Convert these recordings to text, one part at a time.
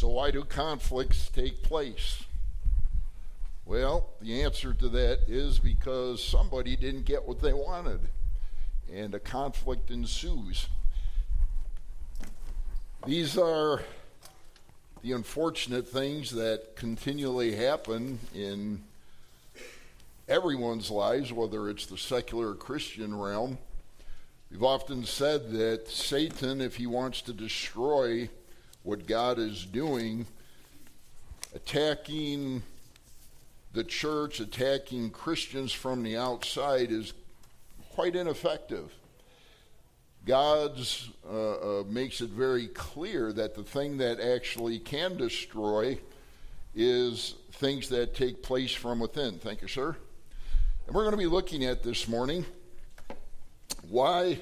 So, why do conflicts take place? Well, the answer to that is because somebody didn't get what they wanted, and a conflict ensues. These are the unfortunate things that continually happen in everyone's lives, whether it's the secular or Christian realm. We've often said that Satan, if he wants to destroy what God is doing, attacking the church, attacking Christians from the outside is quite ineffective. God's uh, uh, makes it very clear that the thing that actually can destroy is things that take place from within. Thank you, sir. And we're going to be looking at this morning why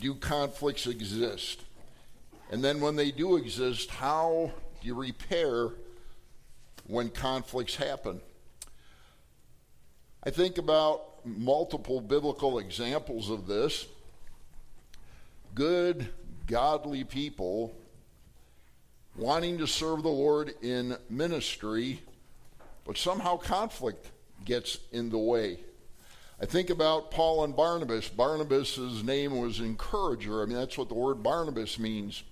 do conflicts exist? And then when they do exist, how do you repair when conflicts happen? I think about multiple biblical examples of this. Good, godly people wanting to serve the Lord in ministry, but somehow conflict gets in the way. I think about Paul and Barnabas. Barnabas' name was encourager. I mean, that's what the word Barnabas means.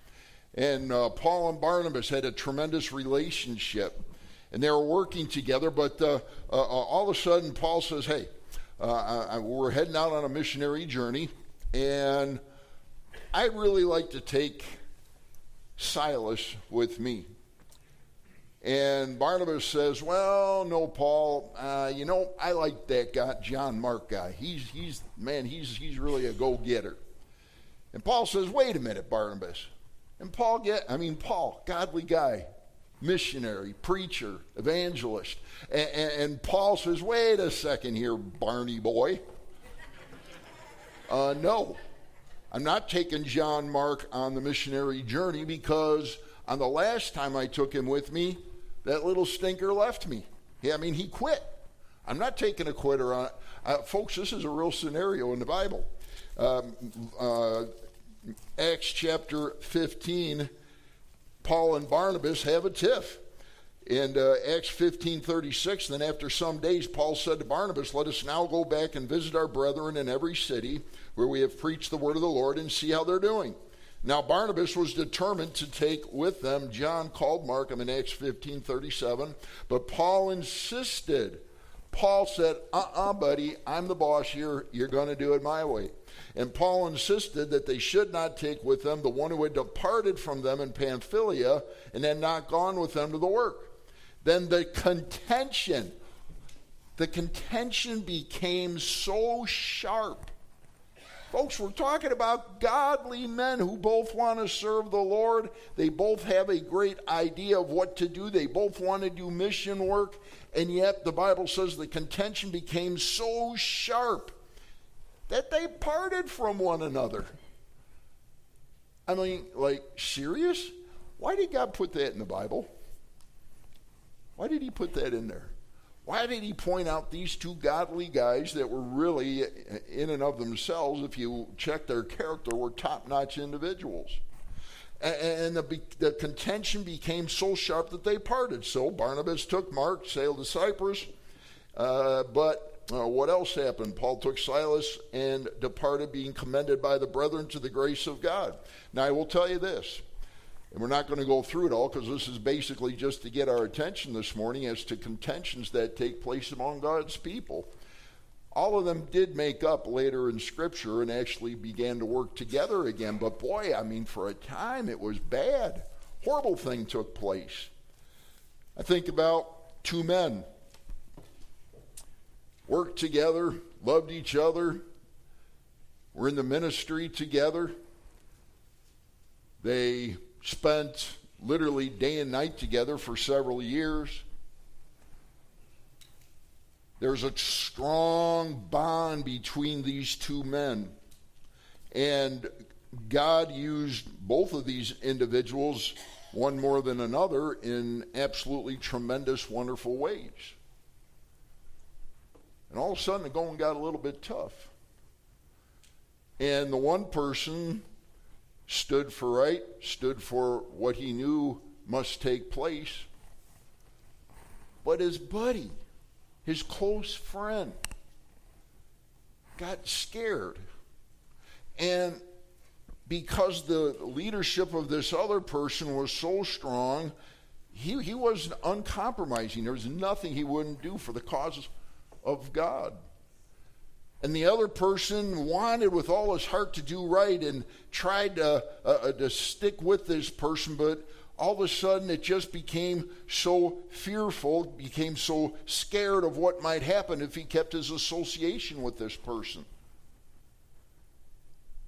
And uh, Paul and Barnabas had a tremendous relationship. And they were working together, but uh, uh, uh all of a sudden, Paul says, Hey, uh, I, we're heading out on a missionary journey, and I'd really like to take Silas with me. And Barnabas says, Well, no, Paul, uh, you know, I like that guy, John Mark guy. He's, he's man, he's, he's really a go getter. And Paul says, Wait a minute, Barnabas. And Paul get, I mean, Paul, godly guy, missionary, preacher, evangelist. And, and, and Paul says, Wait a second here, Barney boy. Uh, no, I'm not taking John Mark on the missionary journey because on the last time I took him with me, that little stinker left me. Yeah, I mean, he quit. I'm not taking a quitter on uh, folks, this is a real scenario in the Bible. Um, uh, Acts chapter 15, Paul and Barnabas have a tiff. In uh, Acts 15 36, then after some days, Paul said to Barnabas, Let us now go back and visit our brethren in every city where we have preached the word of the Lord and see how they're doing. Now Barnabas was determined to take with them John called Mark in Acts 15 37, but Paul insisted. Paul said, uh uh-uh, uh buddy, I'm the boss here. You're going to do it my way. And Paul insisted that they should not take with them the one who had departed from them in Pamphylia and had not gone with them to the work. Then the contention, the contention became so sharp Folks, we're talking about godly men who both want to serve the Lord. They both have a great idea of what to do. They both want to do mission work. And yet, the Bible says the contention became so sharp that they parted from one another. I mean, like, serious? Why did God put that in the Bible? Why did He put that in there? Why did he point out these two godly guys that were really, in and of themselves, if you check their character, were top notch individuals? And the, the, contention became so sharp that they parted. So Barnabas took Mark, sailed to Cyprus. Uh, but uh, what else happened? Paul took Silas and departed, being commended by the brethren to the grace of God. Now, I will tell you this and we're not going to go through it all because this is basically just to get our attention this morning as to contentions that take place among God's people. All of them did make up later in Scripture and actually began to work together again. But boy, I mean, for a time it was bad. Horrible thing took place. I think about two men worked together, loved each other, were in the ministry together. They spent literally day and night together for several years. There's a strong bond between these two men. And God used both of these individuals, one more than another, in absolutely tremendous, wonderful ways. And all of a sudden, the going got a little bit tough. And the one person stood for right, stood for what he knew must take place. But his buddy, his close friend, got scared. And because the leadership of this other person was so strong, he, he was uncompromising. There was nothing he wouldn't do for the cause of God. And the other person wanted with all his heart to do right and tried to, uh, uh to stick with this person, but all of a sudden it just became so fearful, became so scared of what might happen if he kept his association with this person.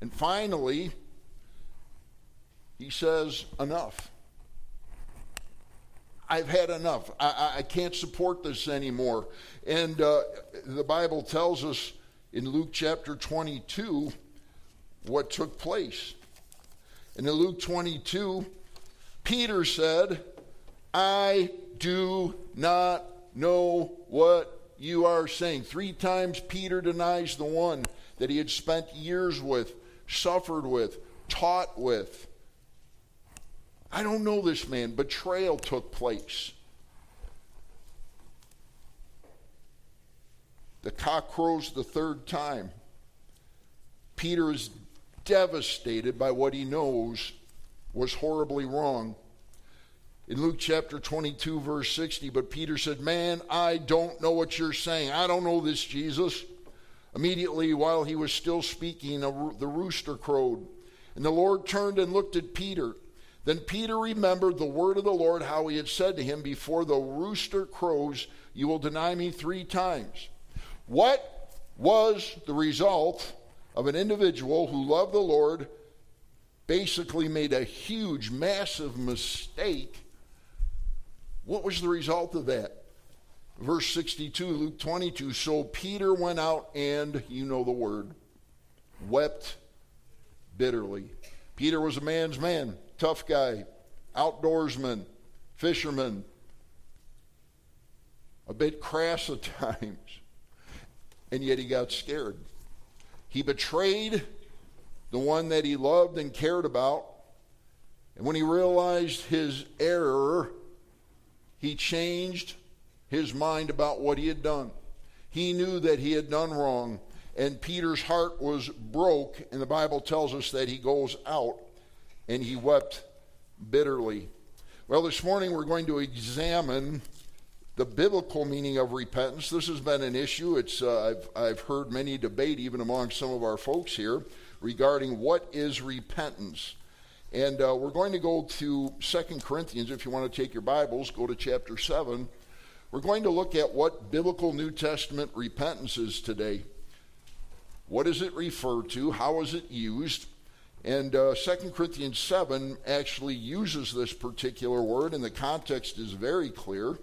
And finally, he says, Enough. I've had enough. I, I can't support this anymore. And uh, the Bible tells us in Luke chapter 22 what took place. And in Luke 22, Peter said, I do not know what you are saying. Three times Peter denies the one that he had spent years with, suffered with, taught with. I don't know this man. Betrayal took place. The cock crows the third time. Peter is devastated by what he knows was horribly wrong. In Luke chapter 22, verse 60, but Peter said, Man, I don't know what you're saying. I don't know this Jesus. Immediately, while he was still speaking, the rooster crowed. And the Lord turned and looked at Peter. Then Peter remembered the word of the Lord, how he had said to him, Before the rooster crows, you will deny me three times. What was the result of an individual who loved the Lord basically made a huge, massive mistake. What was the result of that? Verse 62, Luke 22. So Peter went out and, you know the word, wept bitterly. Peter was a man's man, tough guy, outdoorsman, fisherman, a bit crass at times, and yet he got scared. He betrayed the one that he loved and cared about. And when he realized his error, he changed his mind about what he had done. He knew that he had done wrong, and Peter's heart was broke, and the Bible tells us that he goes out and he wept bitterly. Well, this morning we're going to examine the biblical meaning of repentance. This has been an issue. It's uh, I've I've heard many debate even among some of our folks here regarding what is repentance. And uh, we're going to go to Second Corinthians. If you want to take your Bibles, go to chapter 7. We're going to look at what biblical New Testament repentance is today. What does it refer to? How is it used? And uh, 2 Corinthians 7 actually uses this particular word, and the context is very clear.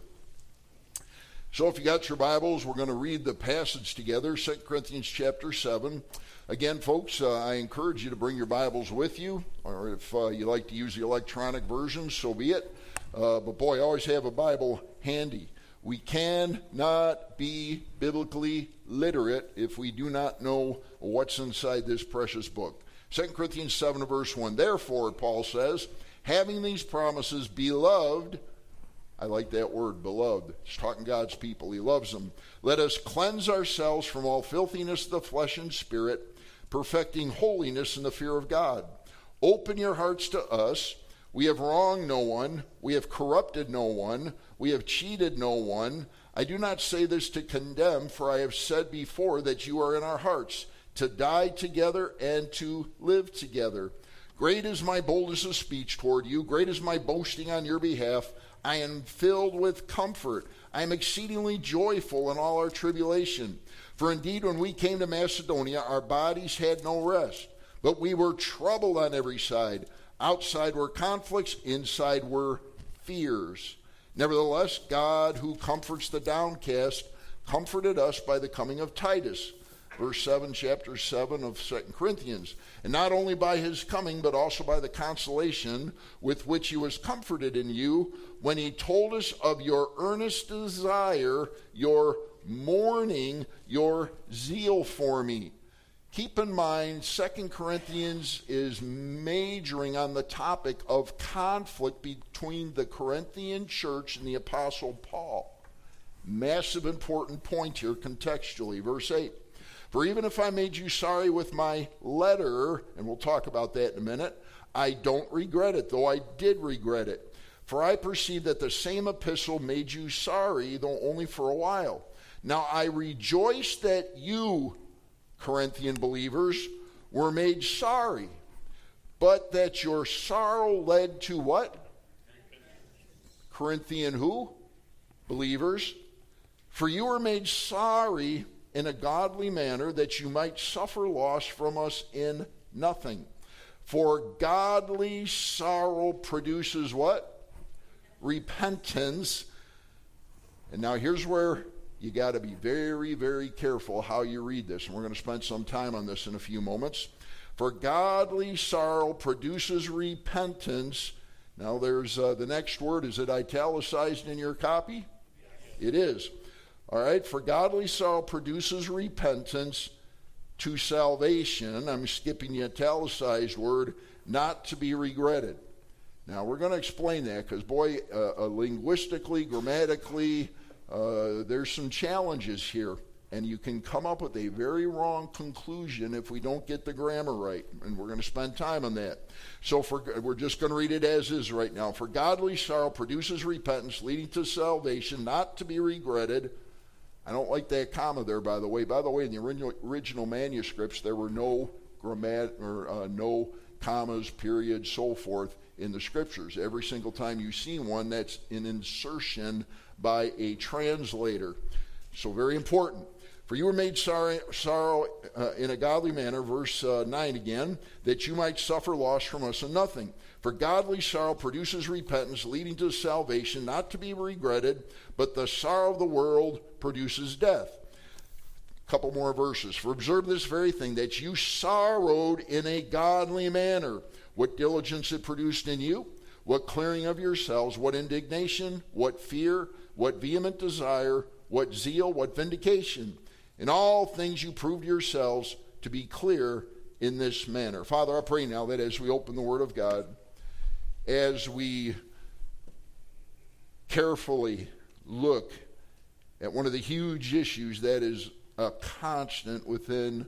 So if you got your Bibles, we're going to read the passage together, 2 Corinthians chapter 7. Again, folks, uh, I encourage you to bring your Bibles with you, or if uh, you like to use the electronic version, so be it. Uh, but boy, always have a Bible handy. We cannot be biblically literate if we do not know what's inside this precious book. 2 Corinthians 7, verse 1. Therefore, Paul says, having these promises, beloved, I like that word, beloved. He's talking God's people. He loves them. Let us cleanse ourselves from all filthiness of the flesh and spirit perfecting holiness in the fear of God. Open your hearts to us. We have wronged no one. We have corrupted no one. We have cheated no one. I do not say this to condemn, for I have said before that you are in our hearts, to die together and to live together. Great is my boldness of speech toward you. Great is my boasting on your behalf. I am filled with comfort. I am exceedingly joyful in all our tribulation for indeed, when we came to Macedonia, our bodies had no rest, but we were troubled on every side. Outside were conflicts, inside were fears. Nevertheless, God, who comforts the downcast, comforted us by the coming of Titus. Verse 7, chapter 7 of 2 Corinthians. And not only by his coming, but also by the consolation with which he was comforted in you when he told us of your earnest desire, your mourning your zeal for me. Keep in mind, Second Corinthians is majoring on the topic of conflict between the Corinthian church and the Apostle Paul. Massive important point here contextually. Verse 8 For even if I made you sorry with my letter, and we'll talk about that in a minute, I don't regret it, though I did regret it. For I perceive that the same epistle made you sorry, though only for a while. Now I rejoice that you Corinthian believers were made sorry, but that your sorrow led to what? Corinthian who? Believers. For you were made sorry in a godly manner that you might suffer loss from us in nothing. For godly sorrow produces what? Repentance. And now here's where you got to be very, very careful how you read this. And we're going to spend some time on this in a few moments. For godly sorrow produces repentance. Now, there's uh, the next word. Is it italicized in your copy? It is. All right. For godly sorrow produces repentance to salvation. I'm skipping the italicized word, not to be regretted. Now, we're going to explain that because, boy, uh, uh, linguistically, grammatically, uh, there's some challenges here, and you can come up with a very wrong conclusion if we don't get the grammar right, and we're going to spend time on that. So for, we're just going to read it as is right now. For godly sorrow produces repentance, leading to salvation, not to be regretted. I don't like that comma there, by the way. By the way, in the original, original manuscripts, there were no grammat or uh, no commas, periods, so forth in the scriptures. Every single time you see one, that's an insertion by a translator. So, very important. For you were made sorry, sorrow uh, in a godly manner, verse uh, 9 again, that you might suffer loss from us and nothing. For godly sorrow produces repentance, leading to salvation, not to be regretted, but the sorrow of the world produces death. A couple more verses. For observe this very thing, that you sorrowed in a godly manner. What diligence it produced in you, what clearing of yourselves, what indignation, what fear what vehement desire, what zeal, what vindication. In all things you proved yourselves to be clear in this manner. Father, I pray now that as we open the Word of God, as we carefully look at one of the huge issues that is a constant within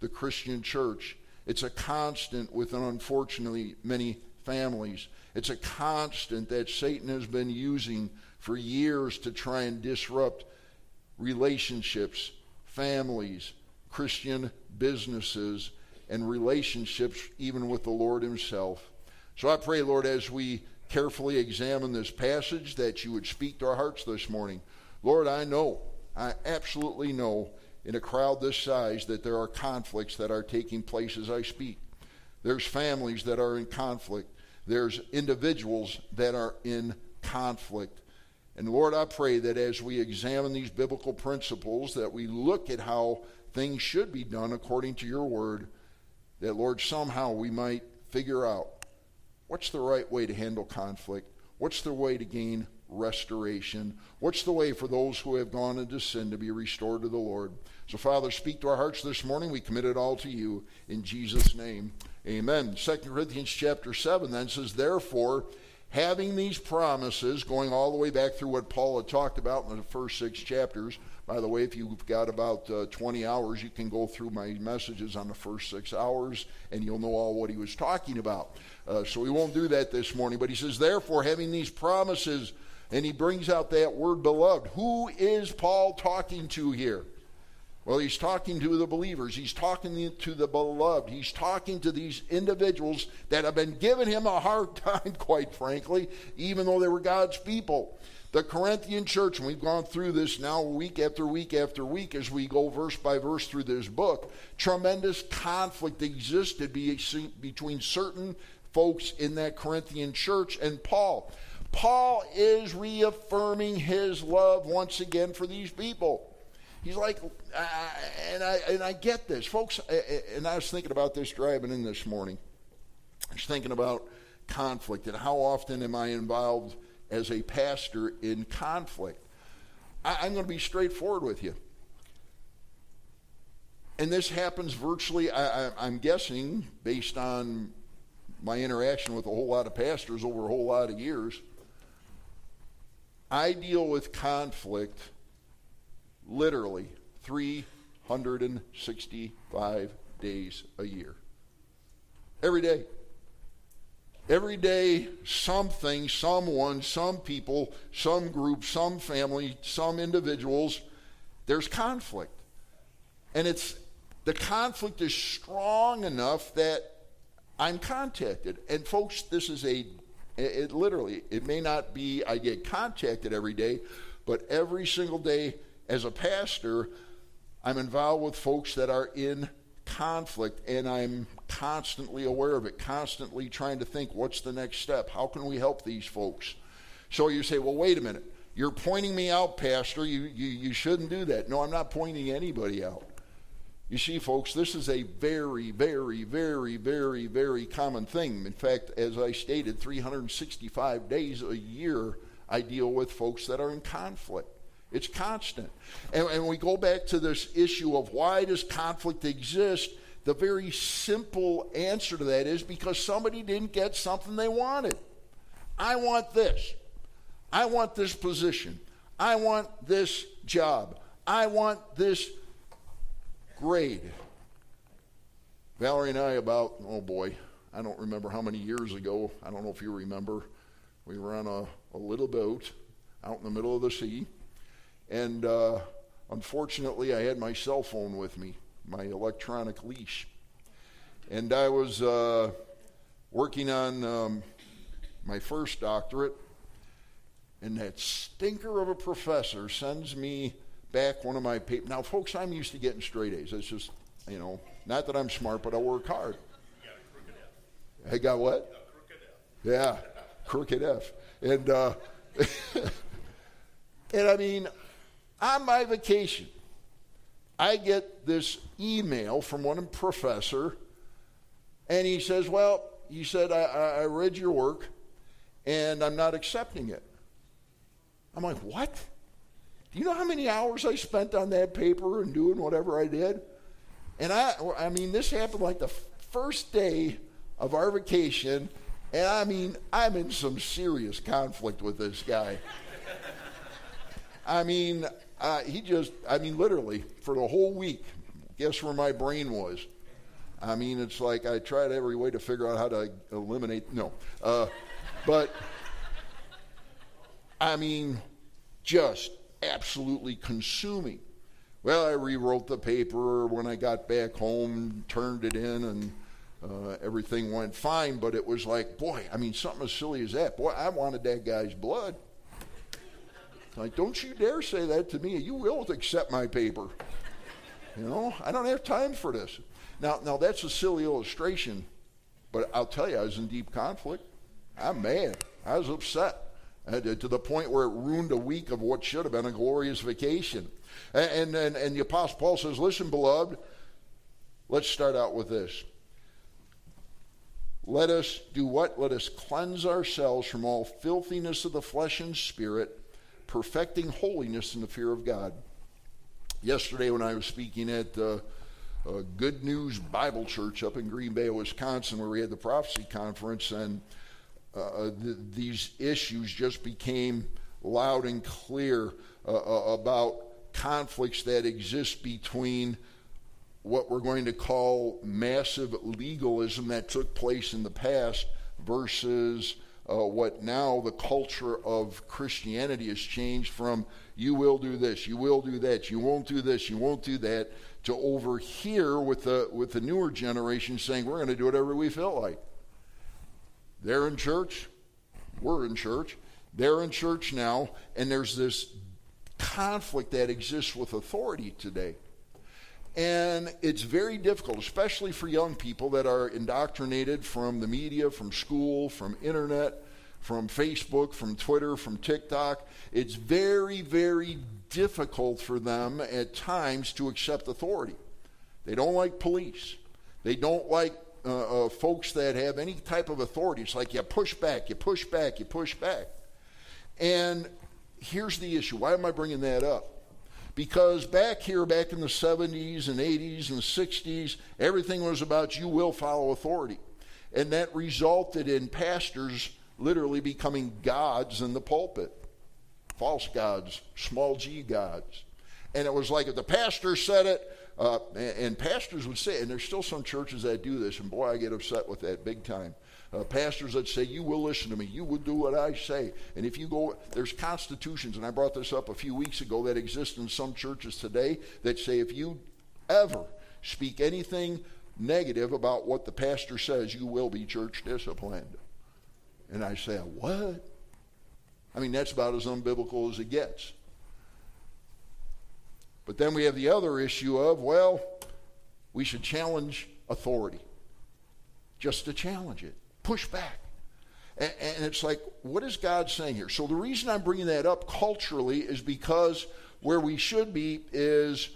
the Christian church, it's a constant within, unfortunately, many families. It's a constant that Satan has been using for years to try and disrupt relationships, families, Christian businesses, and relationships even with the Lord Himself. So I pray, Lord, as we carefully examine this passage, that you would speak to our hearts this morning. Lord, I know, I absolutely know in a crowd this size that there are conflicts that are taking place as I speak. There's families that are in conflict. There's individuals that are in conflict. And Lord, I pray that as we examine these biblical principles, that we look at how things should be done according to your word, that Lord, somehow we might figure out what's the right way to handle conflict, what's the way to gain restoration, what's the way for those who have gone into sin to be restored to the Lord. So, Father, speak to our hearts this morning. We commit it all to you in Jesus' name. Amen. 2 Corinthians chapter 7 then says, Therefore, having these promises, going all the way back through what Paul had talked about in the first six chapters. By the way, if you've got about uh, 20 hours, you can go through my messages on the first six hours and you'll know all what he was talking about. Uh, so we won't do that this morning. But he says, therefore, having these promises, and he brings out that word beloved. Who is Paul talking to here? Well, he's talking to the believers. He's talking to the beloved. He's talking to these individuals that have been giving him a hard time, quite frankly, even though they were God's people. The Corinthian church, and we've gone through this now week after week after week as we go verse by verse through this book, tremendous conflict existed between certain folks in that Corinthian church and Paul. Paul is reaffirming his love once again for these people. He's like, and I and I get this, folks. And I was thinking about this driving in this morning. I was thinking about conflict and how often am I involved as a pastor in conflict. I, I'm going to be straightforward with you. and this happens virtually, I, am guessing, based on my interaction with a whole lot of pastors over a whole lot of years. I deal with conflict literally 365 days a year. Every day. Every day, something, someone, some people, some group, some family, some individuals, there's conflict. And it's the conflict is strong enough that I'm contacted. And folks, this is a it literally, it may not be I get contacted every day, but every single day as a pastor, I'm involved with folks that are in conflict and I'm constantly aware of it, constantly trying to think what's the next step? How can we help these folks? So you say, well, wait a minute. You're pointing me out, Pastor. You, you, you shouldn't do that. No, I'm not pointing anybody out. You see, folks, this is a very, very, very, very, very common thing. In fact, as I stated, 365 days a year, I deal with folks that are in conflict. It's constant. And, and we go back to this issue of why does conflict exist? The very simple answer to that is because somebody didn't get something they wanted. I want this. I want this position. I want this job. I want this grade. Valerie and I, about, oh boy, I don't remember how many years ago, I don't know if you remember, we were on a, a little boat out in the middle of the sea. And uh, unfortunately, I had my cell phone with me, my electronic leash. And I was uh, working on um, my first doctorate, and that stinker of a professor sends me back one of my papers. Now, folks, I'm used to getting straight A's. It's just, you know, not that I'm smart, but I work hard. I got what? Yeah, crooked F. And, uh, and I mean, on my vacation, I get this email from one professor, and he says, Well, he said, I, I read your work, and I'm not accepting it. I'm like, What? Do you know how many hours I spent on that paper and doing whatever I did? And I, I mean, this happened like the first day of our vacation, and I mean, I'm in some serious conflict with this guy. I mean, uh, he just, I mean, literally, for the whole week, guess where my brain was? I mean, it's like I tried every way to figure out how to eliminate, no. Uh, but, I mean, just absolutely consuming. Well, I rewrote the paper when I got back home, turned it in, and uh, everything went fine. But it was like, boy, I mean, something as silly as that. Boy, I wanted that guy's blood. Like, don't you dare say that to me. You will accept my paper. You know, I don't have time for this. Now, now that's a silly illustration, but I'll tell you, I was in deep conflict. I'm mad. I was upset uh, to the point where it ruined a week of what should have been a glorious vacation. And, and, and the Apostle Paul says, Listen, beloved, let's start out with this. Let us do what? Let us cleanse ourselves from all filthiness of the flesh and spirit, perfecting holiness in the fear of God. Yesterday, when I was speaking at uh, Good News Bible Church up in Green Bay, Wisconsin, where we had the prophecy conference, and uh, th- these issues just became loud and clear uh, uh, about conflicts that exist between what we're going to call massive legalism that took place in the past versus uh, what now the culture of Christianity has changed from you will do this, you will do that, you won't do this, you won't do that, to over here with the, with the newer generation saying we're going to do whatever we feel like. They're in church. We're in church. They're in church now, and there's this conflict that exists with authority today. And it's very difficult, especially for young people that are indoctrinated from the media, from school, from internet, from Facebook, from Twitter, from TikTok. It's very, very difficult for them at times to accept authority. They don't like police. They don't like uh, uh, folks that have any type of authority. It's like you push back, you push back, you push back. And here's the issue. Why am I bringing that up? Because back here, back in the 70s and 80s and 60s, everything was about you will follow authority. And that resulted in pastors literally becoming gods in the pulpit false gods, small g gods. And it was like if the pastor said it, uh, and, and, pastors would say, and there's still some churches that do this, and boy, I get upset with that big time. Uh, pastors that say, You will listen to me, you will do what I say. And if you go, there's constitutions, and I brought this up a few weeks ago, that exist in some churches today that say, If you ever speak anything negative about what the pastor says, you will be church disciplined. And I say, What? I mean, that's about as unbiblical as it gets. But then we have the other issue of, well, we should challenge authority. Just to challenge it, push back. And, and, it's like, what is God saying here? So the reason I'm bringing that up culturally is because where we should be is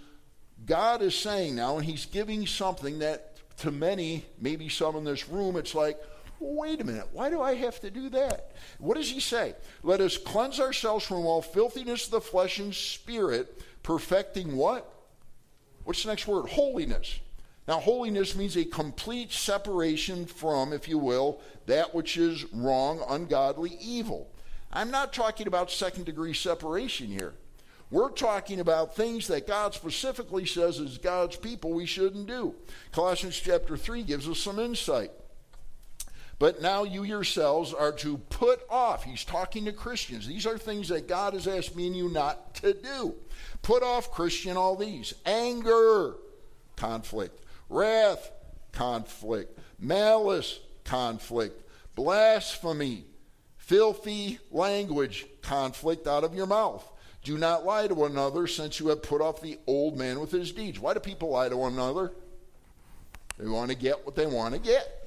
God is saying now, and He's giving something that to many, maybe some in this room, it's like, wait a minute, why do I have to do that? What does he say? Let us cleanse ourselves from all filthiness of the flesh and spirit, perfecting what? What's the next word? Holiness. Now, holiness means a complete separation from, if you will, that which is wrong, ungodly, evil. I'm not talking about second degree separation here. We're talking about things that God specifically says as God's people we shouldn't do. Colossians chapter 3 gives us some insight. But now you yourselves are to put off. He's talking to Christians. These are things that God has asked me and you not to do. Put off, Christian, all these anger, conflict, wrath, conflict, malice, conflict, blasphemy, filthy language, conflict out of your mouth. Do not lie to one another, since you have put off the old man with his deeds. Why do people lie to one another? They want to get what they want to get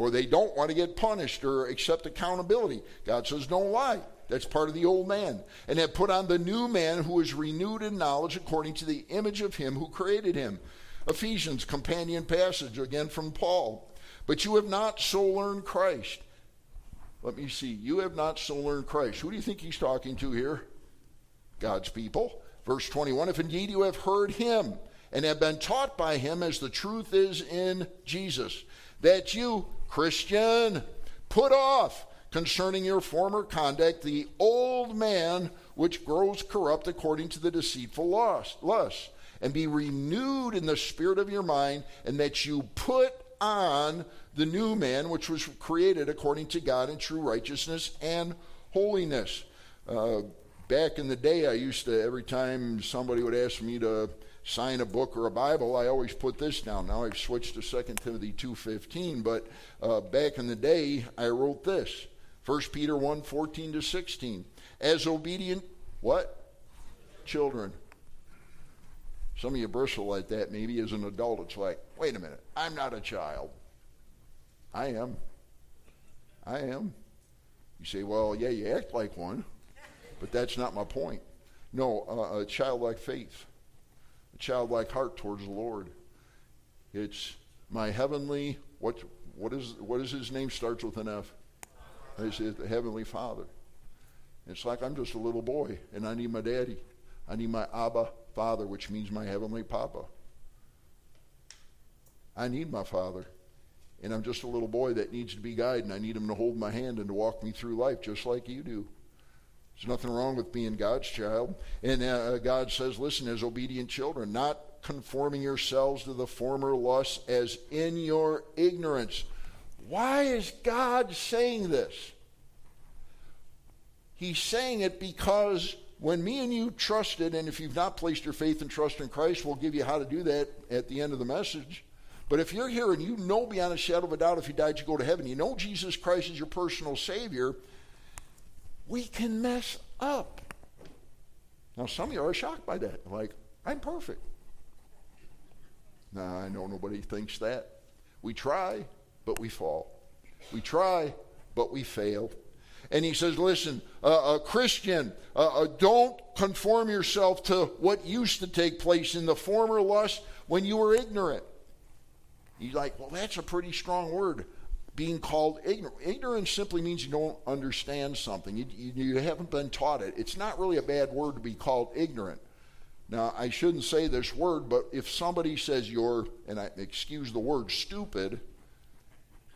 or they don't want to get punished or accept accountability. God says, don't lie. That's part of the old man. And have put on the new man who is renewed in knowledge according to the image of him who created him. Ephesians, companion passage, again from Paul. But you have not so learned Christ. Let me see. You have not so learned Christ. Who do you think he's talking to here? God's people. Verse 21 If indeed you have heard him and have been taught by him as the truth is in Jesus, that you Christian, put off concerning your former conduct the old man which grows corrupt according to the deceitful lust, and be renewed in the spirit of your mind, and that you put on the new man which was created according to God in true righteousness and holiness. Uh, back in the day, I used to, every time somebody would ask me to sign a book or a Bible, I always put this down. Now I've switched to 2 Timothy 2.15, but uh, back in the day, I wrote this. 1 Peter 1, 14 to 16. As obedient, what? Children. Some of you bristle at that maybe as an adult. It's like, wait a minute, I'm not a child. I am. I am. You say, well, yeah, you act like one, but that's not my point. No, uh, a childlike faith childlike heart towards the Lord. It's my heavenly, what, what, is, what is his name starts with an F? It's the Heavenly Father. It's like I'm just a little boy and I need my daddy. I need my Abba Father, which means my Heavenly Papa. I need my Father. And I'm just a little boy that needs to be guided, and I need him to hold my hand and to walk me through life just like you do. There's nothing wrong with being God's child. And uh, God says, listen, as obedient children, not conforming yourselves to the former lusts as in your ignorance. Why is God saying this? He's saying it because when me and you trusted, and if you've not placed your faith and trust in Christ, we'll give you how to do that at the end of the message. But if you're here and you know beyond a shadow of a doubt if you died, you go to heaven, you know Jesus Christ is your personal Savior, we can mess up. Now, some of you are shocked by that. Like, I'm perfect. Nah, I know nobody thinks that. We try, but we fall. We try, but we fail. And he says, listen, uh, a Christian, uh, uh, don't conform yourself to what used to take place in the former lust when you were ignorant. He's like, well, that's a pretty strong word being called ignorant. Ignorance simply means you don't understand something. You, you, you, haven't been taught it. It's not really a bad word to be called ignorant. Now, I shouldn't say this word, but if somebody says you're, and I excuse the word, stupid,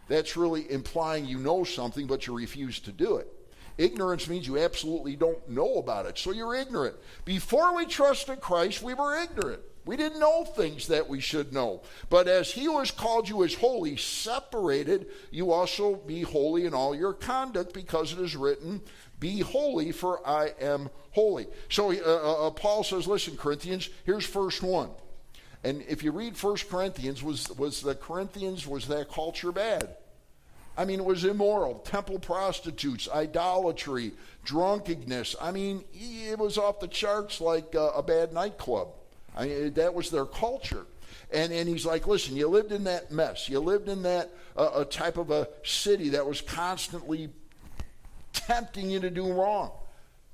that's really implying you know something, but you refuse to do it. Ignorance means you absolutely don't know about it, so you're ignorant. Before we trusted Christ, we were ignorant. We didn't know things that we should know. But as he who has called you as holy, separated, you also be holy in all your conduct, because it is written, Be holy, for I am holy. So uh, uh, uh Paul says, Listen, Corinthians, here's verse 1. And if you read First Corinthians, was, was the Corinthians, was that culture bad? I mean, it was immoral. Temple prostitutes, idolatry, drunkenness. I mean, it was off the charts like a, a bad nightclub. I mean, that was their culture. And, and he's like, listen, you lived in that mess. You lived in that uh, a type of a city that was constantly tempting you to do wrong.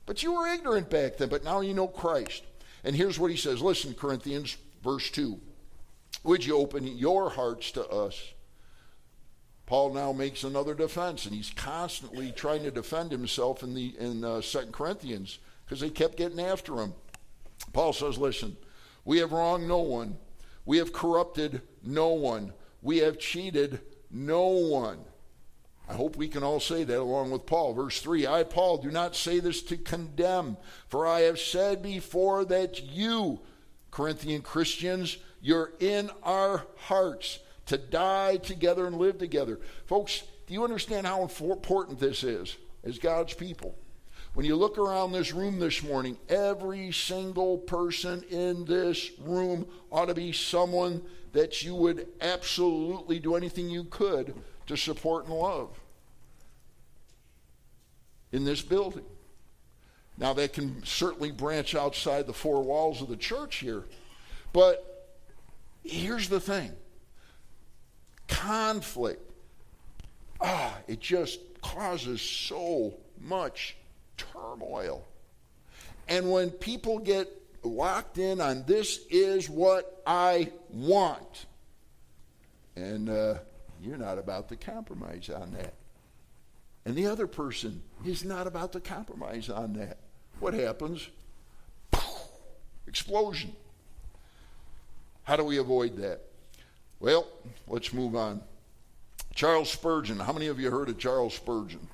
But you were ignorant back then, but now you know Christ. And here's what he says Listen, Corinthians, verse 2. Would you open your hearts to us? Paul now makes another defense, and he's constantly trying to defend himself in the in uh, Second Corinthians because they kept getting after him. Paul says, "Listen, we have wronged no one. We have corrupted no one. We have cheated no one. I hope we can all say that along with Paul. Verse 3 I, Paul, do not say this to condemn, for I have said before that you, Corinthian Christians, you're in our hearts to die together and live together. Folks, do you understand how important this is as God's people? When you look around this room this morning, every single person in this room ought to be someone that you would absolutely do anything you could to support and love in this building. Now, that can certainly branch outside the four walls of the church here, but here's the thing conflict, ah, it just causes so much turmoil. And when people get locked in on this is what I want, and uh, you're not about to compromise on that. And the other person is not about to compromise on that. What happens? Explosion. How do we avoid that? Well, let's move on. Charles Spurgeon. How many of you heard of Charles Spurgeon?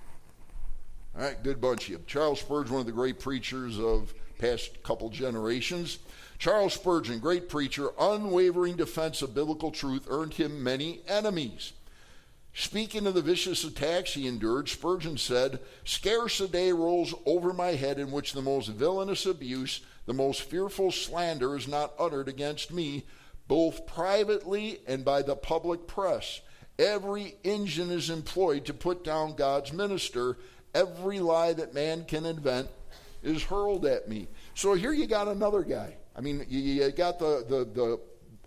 All right, good bunch of. Charles Spurgeon, one of the great preachers of past couple generations. Charles Spurgeon, great preacher, unwavering defense of biblical truth earned him many enemies. Speaking of the vicious attacks he endured, Spurgeon said, Scarce a day rolls over my head in which the most villainous abuse, the most fearful slander is not uttered against me, both privately and by the public press. Every engine is employed to put down God's minister, Every lie that man can invent is hurled at me. So here you got another guy. I mean, you, got the, the, the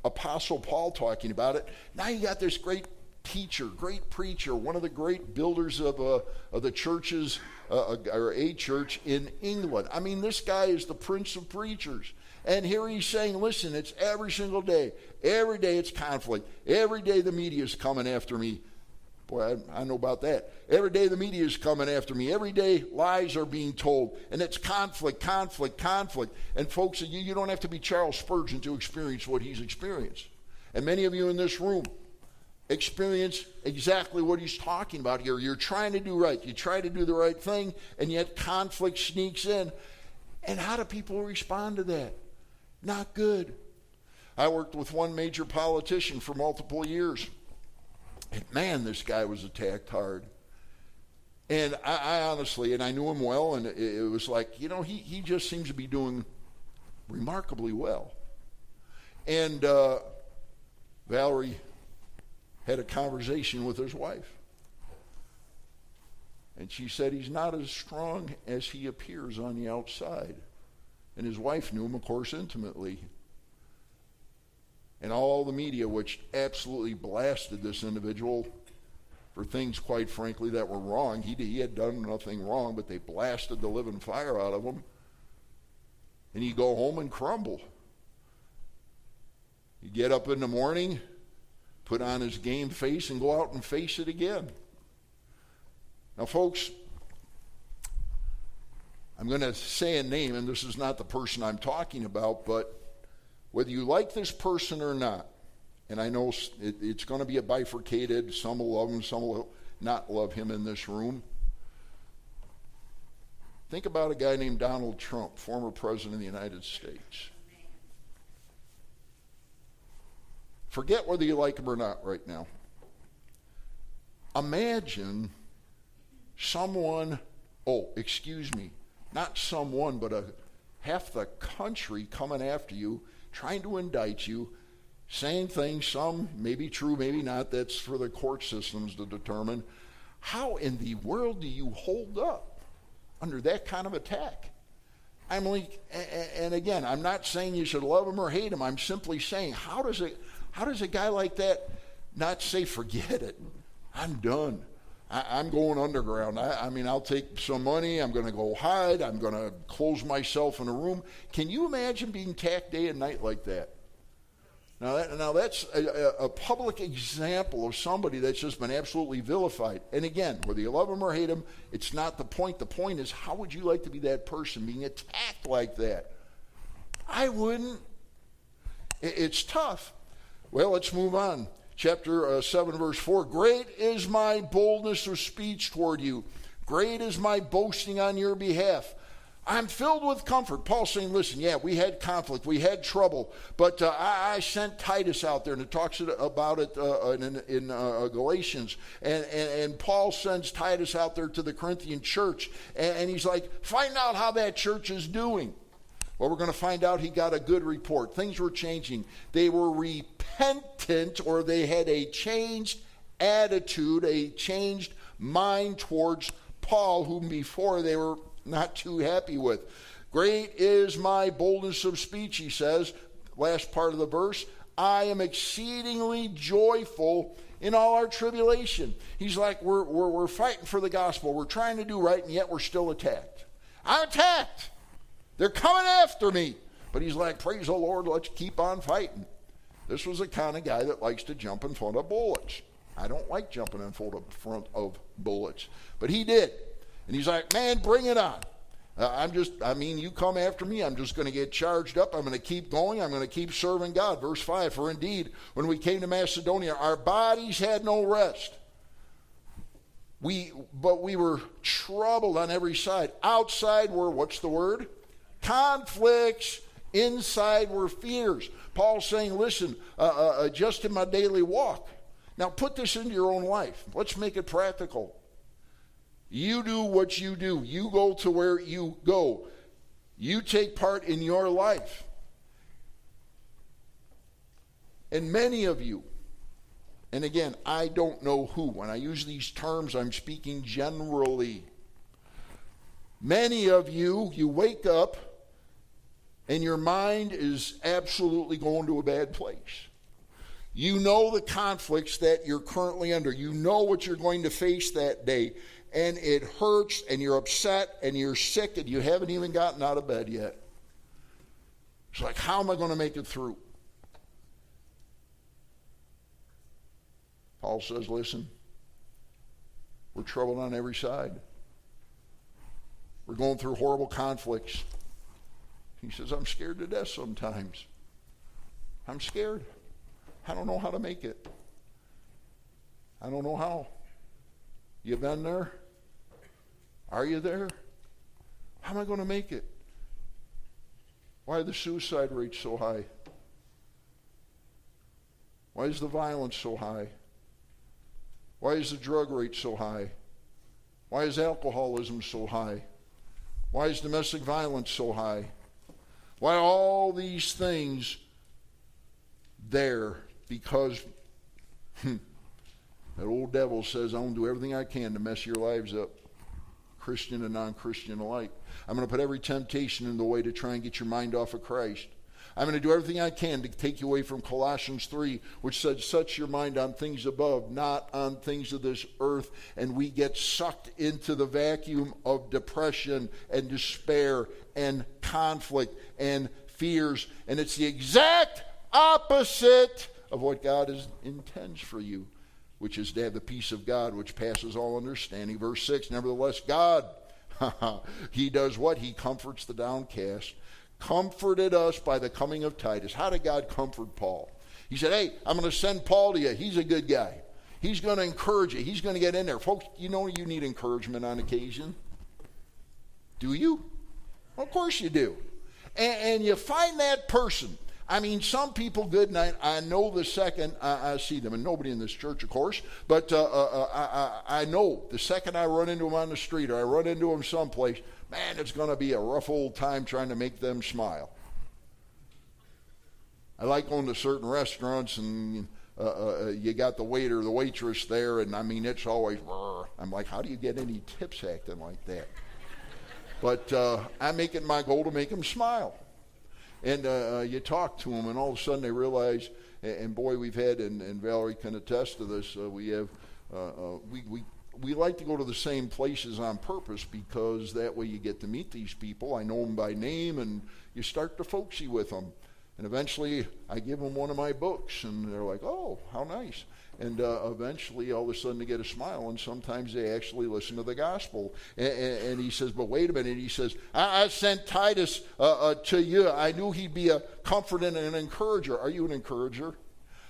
Apostle Paul talking about it. Now you got this great teacher, great preacher, one of the great builders of, uh, of the churches, uh, uh, or a church in England. I mean, this guy is the prince of preachers. And here he's saying, listen, it's every single day. Every day it's conflict. Every day the media is coming after me. Boy, I, I, know about that. Every day the media is coming after me. Every day lies are being told. And it's conflict, conflict, conflict. And folks, you, you don't have to be Charles Spurgeon to experience what he's experienced. And many of you in this room experience exactly what he's talking about here. You're trying to do right. You try to do the right thing, and yet conflict sneaks in. And how do people respond to that? Not good. I worked with one major politician for multiple years. Man, this guy was attacked hard. And I, I honestly, and I knew him well, and it, it was like, you know, he, he just seems to be doing remarkably well. And uh, Valerie had a conversation with his wife. And she said he's not as strong as he appears on the outside. And his wife knew him, of course, intimately and all the media, which absolutely blasted this individual for things, quite frankly, that were wrong. He, he had done nothing wrong, but they blasted the living fire out of him. And you go home and crumble. You get up in the morning, put on his game face, and go out and face it again. Now, folks, I'm going to say a name, and this is not the person I'm talking about, but whether you like this person or not, and I know it, it's going to be a bifurcated, some will love him, some will not love him in this room. Think about a guy named Donald Trump, former president of the United States. Forget whether you like him or not right now. Imagine someone, oh, excuse me, not someone, but a half the country coming after you, trying to indict you, saying things, some may be true, maybe not. That's for the court systems to determine. How in the world do you hold up under that kind of attack? I'm like, and again, I'm not saying you should love him or hate him. I'm simply saying, how does it, how does a guy like that not say, forget it? I'm done. I, am going underground. I, I, mean, I'll take some money. I'm going to go hide. I'm going to close myself in a room. Can you imagine being tacked day and night like that? Now, that, now that's a, a, public example of somebody that's just been absolutely vilified. And again, whether you love him or hate him, it's not the point. The point is, how would you like to be that person being attacked like that? I wouldn't. It, it's tough. Well, let's move on chapter uh, 7, verse 4 Great is my boldness of speech toward you, great is my boasting on your behalf. I'm filled with comfort. Paul's saying, listen, yeah, we had conflict, we had trouble, but uh, I, I, sent Titus out there, and it talks about it uh, in, in uh, Galatians. And, and, and, Paul sends Titus out there to the Corinthian church, and, and he's like, find out how that church is doing. Well, we're going to find out he got a good report. Things were changing. They were repentant, or they had a changed attitude, a changed mind towards Paul, whom before they were not too happy with. Great is my boldness of speech, he says. Last part of the verse. I am exceedingly joyful in all our tribulation. He's like, we're, we're, we're fighting for the gospel. We're trying to do right, and yet we're still attacked. I'm attacked. They're coming after me. But he's like, Praise the Lord, let's keep on fighting. This was the kind of guy that likes to jump in front of bullets. I don't like jumping in front of bullets. But he did. And he's like, Man, bring it on. Uh, I'm just, I mean, you come after me, I'm just going to get charged up. I'm going to keep going. I'm going to keep serving God. Verse 5 For indeed, when we came to Macedonia, our bodies had no rest. We, but we were troubled on every side. Outside were, what's the word? Conflicts inside were fears. Paul's saying, listen, uh, uh, uh, just in my daily walk. Now put this into your own life. Let's make it practical. You do what you do, you go to where you go, you take part in your life. And many of you, and again, I don't know who, when I use these terms, I'm speaking generally. Many of you, you wake up and your mind is absolutely going to a bad place. You know the conflicts that you're currently under. You know what you're going to face that day. And it hurts, and you're upset, and you're sick, and you haven't even gotten out of bed yet. It's like, how am I going to make it through? Paul says, listen, we're troubled on every side. We're going through horrible conflicts. He says, I'm scared to death sometimes. I'm scared. I don't know how to make it. I don't know how. You been there? Are you there? How am I going to make it? Why are the suicide rates so high? Why is the violence so high? Why is the drug rate so high? Why is alcoholism so high? Why is domestic violence so high? Why all these things there? Because hmm, that old devil says, I'm going to do everything I can to mess your lives up, Christian and non Christian alike. I'm going to put every temptation in the way to try and get your mind off of Christ. I'm going to do everything I can to take you away from Colossians 3, which says, Set your mind on things above, not on things of this earth. And we get sucked into the vacuum of depression and despair and conflict and fears. And it's the exact opposite of what God is, intends for you, which is to have the peace of God which passes all understanding. Verse 6 Nevertheless, God, he does what? He comforts the downcast. Comforted us by the coming of Titus. How did God comfort Paul? He said, Hey, I'm going to send Paul to you. He's a good guy. He's going to encourage you. He's going to get in there. Folks, you know you need encouragement on occasion. Do you? Well, of course you do. And, and, you find that person. I mean, some people good, and I, know the second I, I, see them, and nobody in this church, of course, but uh, uh, uh I, I know the second I run into them on the street or I run into them someplace, man, it's going to be a rough old time trying to make them smile. I like going to certain restaurants and uh, uh, uh, you got the waiter, the waitress there, and I mean, it's always, I'm like, how do you get any tips acting like that? But uh, I make it my goal to make them smile. And uh, uh, you talk to them, and all of a sudden they realize, and, boy, we've had, and, and, Valerie can attest to this, uh, we have, we, we, we like to go to the same places on purpose because that way you get to meet these people. I know them by name, and you start to folksy with them. And eventually, I give them one of my books, and they're like, oh, how nice. And uh, eventually, all of a sudden, they get a smile, and sometimes they actually listen to the gospel. And, and, and he says, but wait a minute. He says, I, I sent Titus uh, uh, to you. I knew he'd be a comfort and an encourager. Are you an encourager?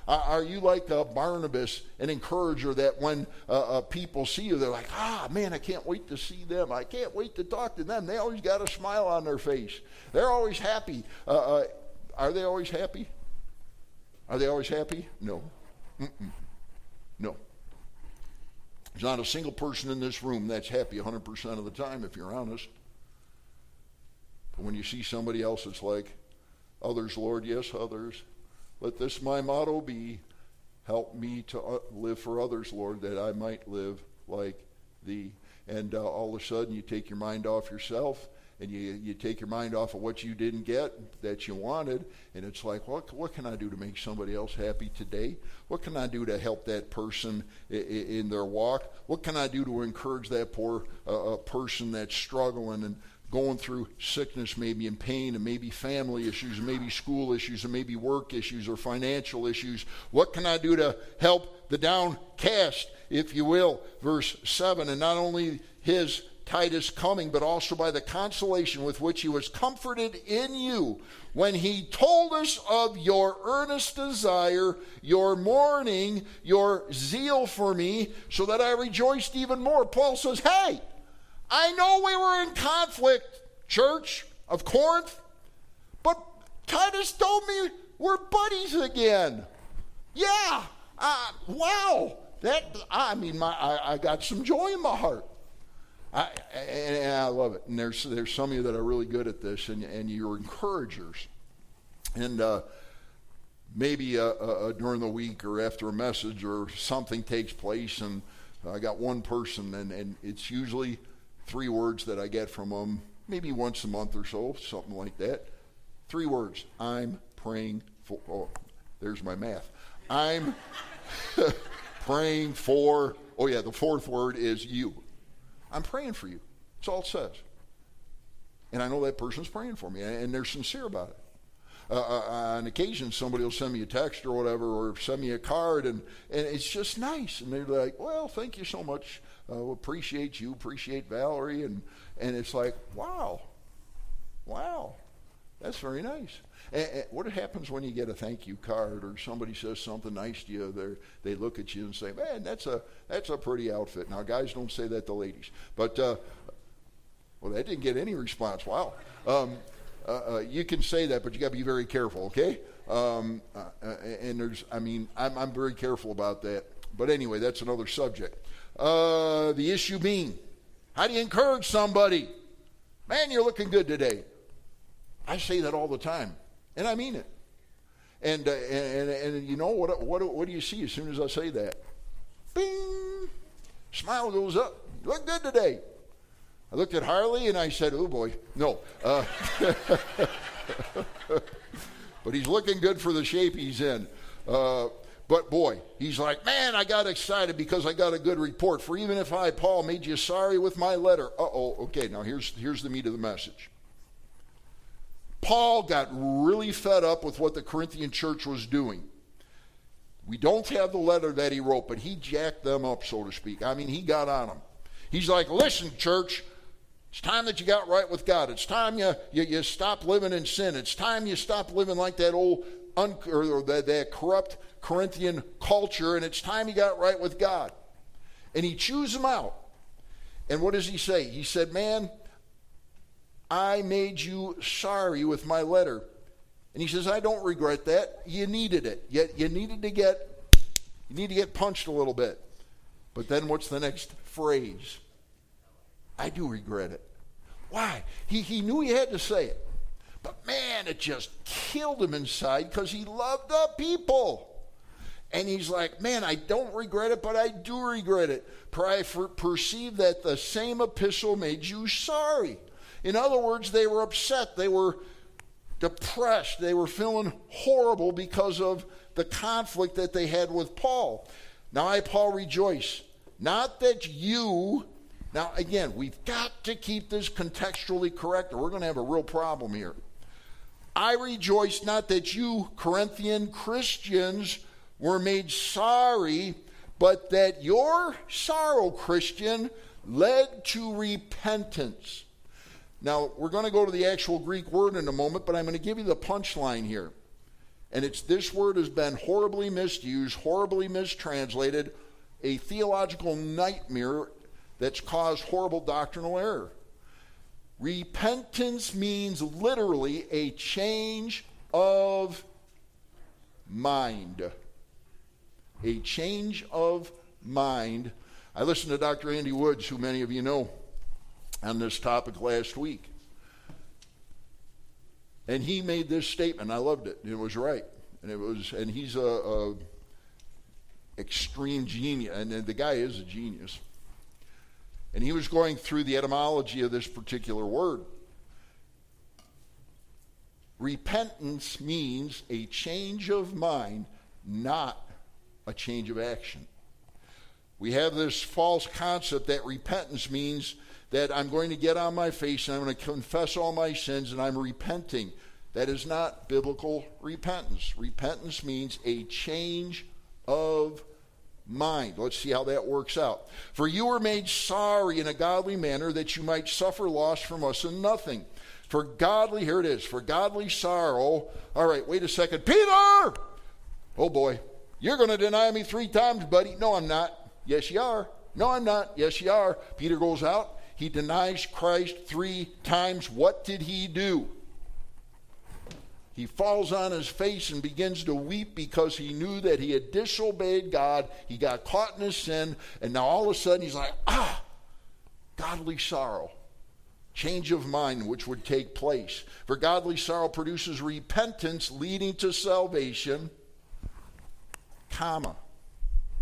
are you like Barnabas, an encourager that when uh, uh, people see you, they're like, ah, man, I can't wait to see them. I can't wait to talk to them. They always got a smile on their face. They're always happy. Uh, are they always happy? Are they always happy? No. Mm-mm. No. There's not a single person in this room that's happy 100% of the time, if you're honest. But when you see somebody else, it's like, others, Lord, yes, others. Let this my motto be help me to uh, live for others, Lord, that I might live like thee. And uh, all of a sudden, you take your mind off yourself and you, you take your mind off of what you didn't get that you wanted, and it's like, what, what can I do to make somebody else happy today? What can I do to help that person in, in their walk? What can I do to encourage that poor uh, person that's struggling and going through sickness, maybe and pain, and maybe family issues, and maybe school issues, and maybe work issues or financial issues? What can I do to help the downcast, if you will? Verse 7 And not only his Titus coming, but also by the consolation with which he was comforted in you when he told us of your earnest desire, your mourning, your zeal for me, so that I rejoiced even more. Paul says, Hey, I know we were in conflict, church of Corinth, but Titus told me we're buddies again. Yeah, uh, wow. That I mean, my, I, I got some joy in my heart. I, and, and, I love it. And there's there's some of you that are really good at this, and, and you're encouragers. And uh, maybe uh, uh, uh, during the week or after a message or something takes place, and I got one person, and, and it's usually three words that I get from them, maybe once a month or so, something like that. Three words. I'm praying for. Oh, there's my math. I'm praying for. Oh yeah, the fourth word is you. I'm praying for you. That's all it says. And I know that person's praying for me, and they're sincere about it. Uh, uh, on occasion, somebody will send me a text or whatever, or send me a card, and, and it's just nice. And they're like, well, thank you so much. Uh, appreciate you, appreciate Valerie. And, and it's like, wow, wow, that's very nice. And, and what happens when you get a thank you card or somebody says something nice to you? They look at you and say, "Man, that's a that's a pretty outfit." Now, guys don't say that to ladies, but uh, well, that didn't get any response. Wow. Um, uh, uh, you can say that, but you got to be very careful, okay? Um, uh, uh, and there's, I mean, I'm, I'm very careful about that. But anyway, that's another subject. Uh, the issue being, how do you encourage somebody? Man, you're looking good today. I say that all the time, and I mean it. And, uh, and, and, and, you know, what, what, what do you see as soon as I say that? Bing! Smile goes up. Look good today. I looked at Harley and I said, oh boy, no. Uh, but he's looking good for the shape he's in. Uh, but boy, he's like, man, I got excited because I got a good report. For even if I, Paul, made you sorry with my letter. Uh oh, okay, now here's, here's the meat of the message. Paul got really fed up with what the Corinthian church was doing. We don't have the letter that he wrote, but he jacked them up, so to speak. I mean, he got on them. He's like, listen, church, It's time that you got right with God. It's time you, you, you stop living in sin. It's time you stop living like that old un, or that, that corrupt Corinthian culture, and it's time you got right with God. And he chews them out. And what does he say? He said, Man, I made you sorry with my letter. And he says, I don't regret that. You needed it. Yet you needed to get you need to get punched a little bit. But then what's the next phrase? I do regret it. Why? He, he knew he had to say it. But man, it just killed him inside because he loved the people. And he's like, man, I don't regret it, but I do regret it. For I perceive that the same epistle made you sorry. In other words, they were upset. They were depressed. They were feeling horrible because of the conflict that they had with Paul. Now I, Paul, rejoice. Not that you, now again, we've got to keep this contextually correct or we're going to have a real problem here. I rejoice not that you, Corinthian Christians, were made sorry, but that your sorrow, Christian, led to repentance. Now, we're going to go to the actual Greek word in a moment, but I'm going to give you the punchline here. And it's this word has been horribly misused, horribly mistranslated, a theological nightmare that's caused horrible doctrinal error. Repentance means literally a change of mind. A change of mind. I listened to Dr. Andy Woods, who many of you know, on this topic last week. And he made this statement. I loved it. It was right. And it was and he's a, a extreme genius and the guy is a genius. And he was going through the etymology of this particular word. Repentance means a change of mind, not a change of action. We have this false concept that repentance means that I'm going to get on my face and I'm going to confess all my sins and I'm repenting. That is not biblical repentance. Repentance means a change of mind. Let's see how that works out. For you were made sorry in a godly manner that you might suffer loss from us in nothing. For godly, here it is, for godly sorrow. All right, wait a second. Peter! Oh boy, you're going to deny me three times, buddy. No, I'm not. Yes, you are. No, I'm not. Yes, you are. Peter goes out. He denies Christ three times. What did he do? He falls on his face and begins to weep because he knew that he had disobeyed God. He got caught in his sin, and now all of a sudden he's like, ah, godly sorrow. Change of mind which would take place. For godly sorrow produces repentance leading to salvation, comma.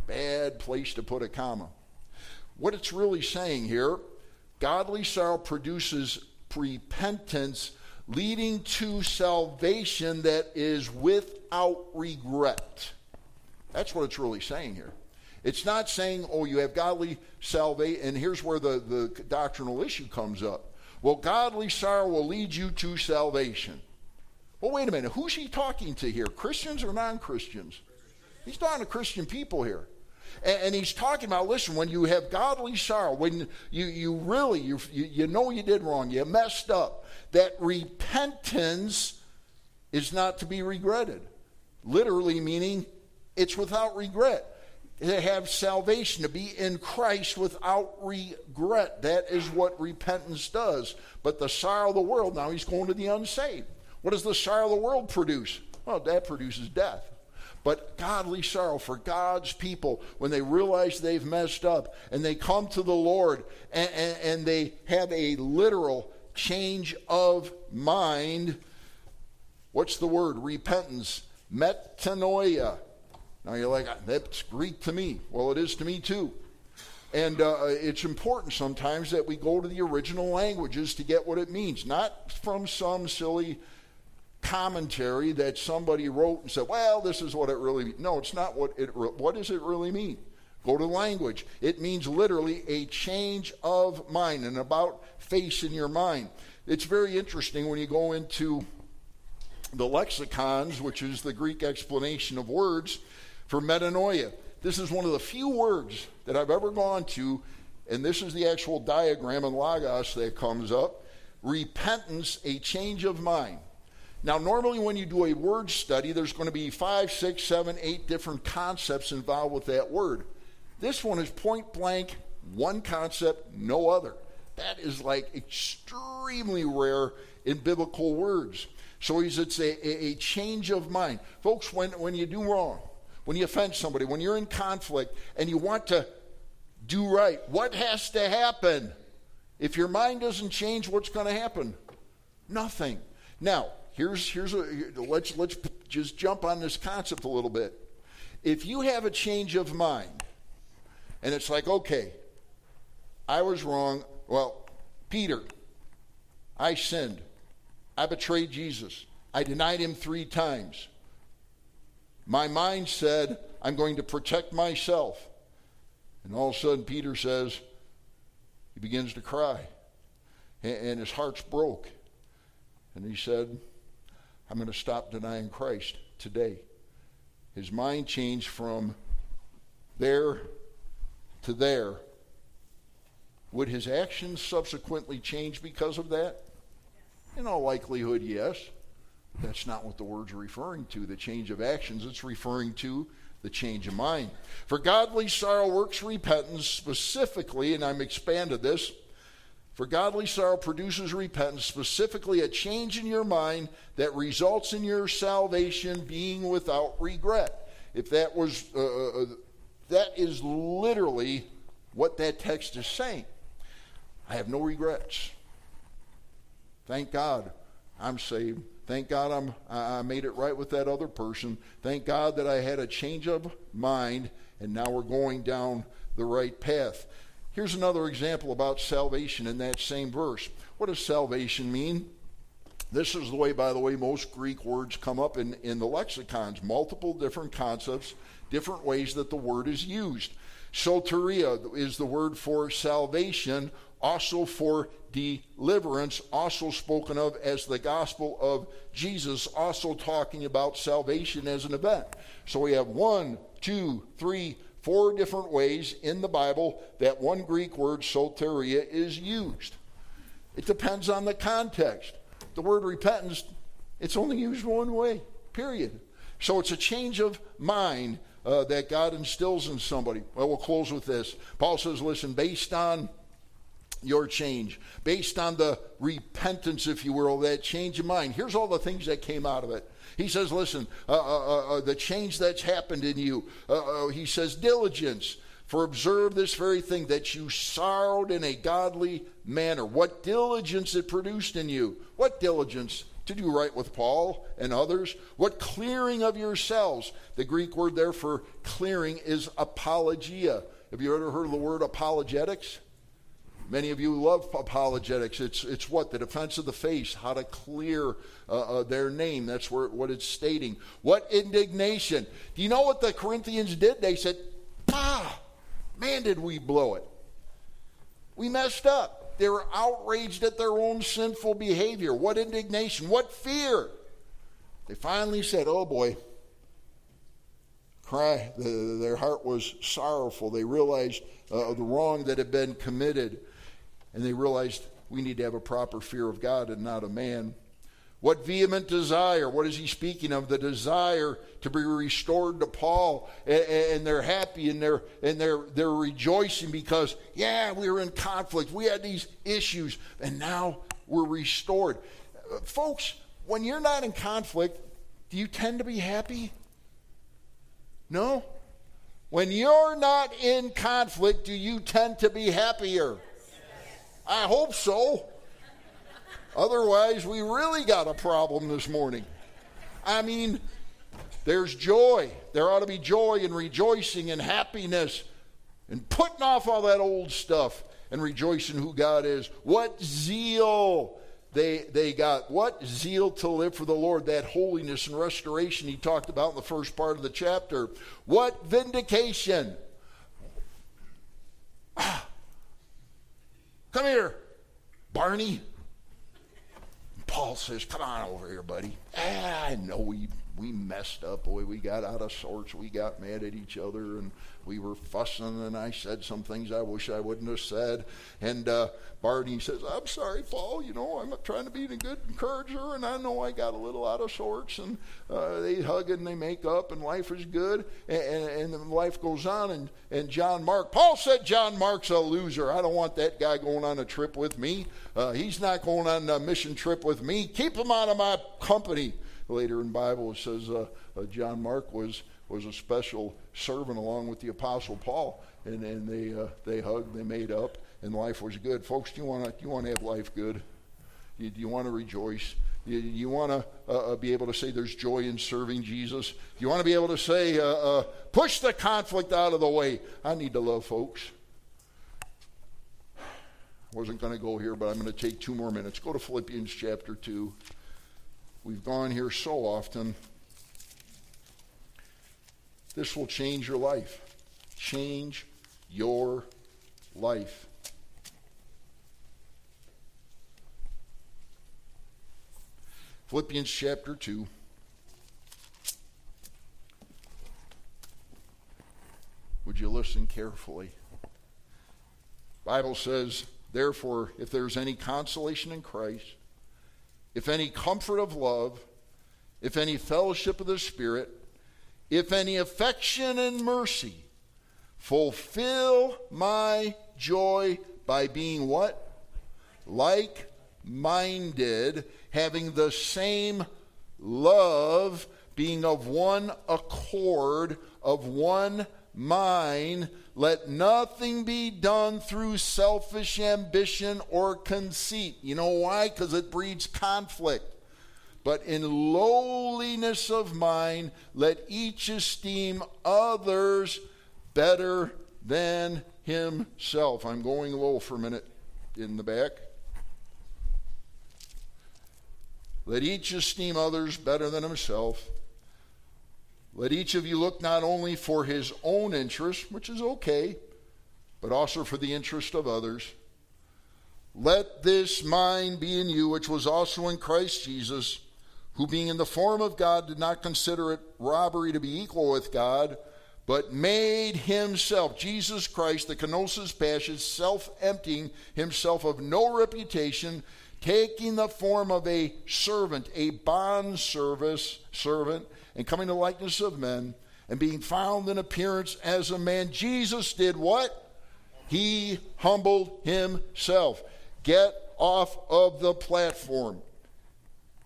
Bad place to put a comma. What it's really saying here Godly sorrow produces repentance, leading to salvation that is without regret. That's what it's really saying here. It's not saying, oh, you have godly salvation, and here's where the, the doctrinal issue comes up. Well, godly sorrow will lead you to salvation. Well, wait a minute. Who's he talking to here? Christians or non Christians? He's talking to Christian people here. And, and, he's talking about listen, when you have godly sorrow, when you, you really, you, you know you did wrong, you messed up, that repentance is not to be regretted. Literally meaning it's without regret. To have salvation, to be in Christ without regret. That is what repentance does. But the sorrow of the world, now he's going to the unsaved. What does the sorrow of the world produce? Well, that produces death but godly sorrow for God's people when they realize they've messed up and they come to the Lord and, and, and they have a literal change of mind. What's the word? Repentance. Metanoia. Now you're like, that's Greek to me. Well, it is to me too. And uh, it's important sometimes that we go to the original languages to get what it means, not from some silly commentary that somebody wrote and said, well, this is what it really means. No, it's not what it, what does it really mean? Go to language. It means literally a change of mind, and about face in your mind. It's very interesting when you go into the lexicons, which is the Greek explanation of words for metanoia. This is one of the few words that I've ever gone to and this is the actual diagram in Logos that comes up repentance, a change of mind. Now, normally when you do a word study, there's going to be five, six, seven, eight different concepts involved with that word. This one is point blank, one concept, no other. That is like extremely rare in biblical words. So he's, it's a, a, a change of mind. Folks, when, when you do wrong, when you offend somebody, when you're in conflict and you want to do right, what has to happen? If your mind doesn't change, what's going to happen? Nothing. Now, here's here's a let's let's just jump on this concept a little bit. If you have a change of mind, and it's like, okay, I was wrong. Well, Peter, I sinned. I betrayed Jesus. I denied him three times. My mind said, I'm going to protect myself. And all of a sudden, Peter says, he begins to cry. And his heart's broke. And he said, I'm going to stop denying Christ today. His mind changed from there to there. Would his actions subsequently change because of that? In all likelihood, yes. That's not what the word's referring to, the change of actions. It's referring to the change of mind. For godly sorrow works repentance specifically, and I'm expanded this. For godly sorrow produces repentance, specifically a change in your mind that results in your salvation being without regret. If that was, uh, uh, uh that is literally what that text is saying. I have no regrets. Thank God I'm saved. Thank God I'm, I made it right with that other person. Thank God that I had a change of mind, and now we're going down the right path. Here's another example about salvation in that same verse. What does salvation mean? This is the way, by the way, most Greek words come up in, in the lexicons. Multiple different concepts, different ways that the word is used. Soteria is the word for salvation also for deliverance, also spoken of as the gospel of Jesus, also talking about salvation as an event. So we have one, two, three, four different ways in the Bible that one Greek word, soteria, is used. It depends on the context. The word repentance, it's only used one way, period. So it's a change of mind uh, that God instills in somebody. Well, we'll close with this. Paul says, listen, based on your change based on the repentance, if you will, that change of mind. Here's all the things that came out of it. He says, listen, uh, uh, uh, uh the change that's happened in you. Uh, he says, diligence. For observe this very thing, that you sorrowed in a godly manner. What diligence it produced in you. What diligence? To do right with Paul and others. What clearing of yourselves. The Greek word there for clearing is apologia. Have you ever heard of the word apologetics? Many of you love apologetics. It's, it's what? The defense of the face, how to clear uh, uh, their name. That's where, what it's stating. What indignation. Do you know what the Corinthians did? They said, ah, man, did we blow it. We messed up. They were outraged at their own sinful behavior. What indignation? What fear? They finally said, oh boy, cry. Their heart was sorrowful. They realized uh, the wrong that had been committed and they realized we need to have a proper fear of God and not a man. What vehement desire? What is he speaking of? The desire to be restored to Paul, and, and, they're happy and they're and they're they're rejoicing because yeah, we were in conflict, we had these issues, and now we're restored. Uh, folks, when you're not in conflict, do you tend to be happy? No. When you're not in conflict, do you tend to be happier? I hope so. Otherwise, we really got a problem this morning. I mean, there's joy. There ought to be joy and rejoicing and happiness and putting off all that old stuff and rejoicing who God is. What zeal they, they got. What zeal to live for the Lord, that holiness and restoration he talked about in the first part of the chapter. What vindication. Ah, Come here, Barney. Paul says, Come on over here, buddy. Ah, I know we we messed up. Boy, we got out of sorts. We got mad at each other and we were fussing, and I said some things I wish I wouldn't have said. And uh, Barney says, I'm sorry, Paul. You know, I'm trying to be a good encourager, and I know I got a little out of sorts. And uh, they hug and they make up, and life is good. And, and, and life goes on. And, and John Mark, Paul said John Mark's a loser. I don't want that guy going on a trip with me. Uh, he's not going on a mission trip with me. Keep him out of my company. Later in Bible, it says uh, uh, John Mark was was a special servant along with the Apostle Paul, and, and they uh, they hugged, they made up, and life was good. Folks, do you want to you want to have life good? Do you, you want to rejoice? You, you want to uh, uh, be able to say there's joy in serving Jesus? You want to be able to say, uh, push the conflict out of the way? I need to love folks. I wasn't going to go here, but I'm going to take two more minutes. Go to Philippians chapter 2. We've gone here so often. This will change your life. Change your life. Philippians chapter 2. Would you listen carefully? Bible says, therefore, if there's any consolation in Christ, if any comfort of love, if any fellowship of the Spirit, if any affection and mercy, fulfill my joy by being what? Like minded, having the same love, being of one accord, of one mind. Let nothing be done through selfish ambition or conceit. You know why? Because it breeds conflict. But in lowliness of mind, let each esteem others better than himself. I'm going low for a minute in the back. Let each esteem others better than himself. Let each of you look not only for his own interest, which is okay, but also for the interest of others. Let this mind be in you, which was also in Christ Jesus who being in the form of God did not consider it robbery to be equal with God, but made himself, Jesus Christ, the kenosis passion, self emptying himself of no reputation, taking the form of a servant, a bond service servant, and coming to likeness of men, and being found in appearance as a man. Jesus did what? He humbled himself. Get off of the platform.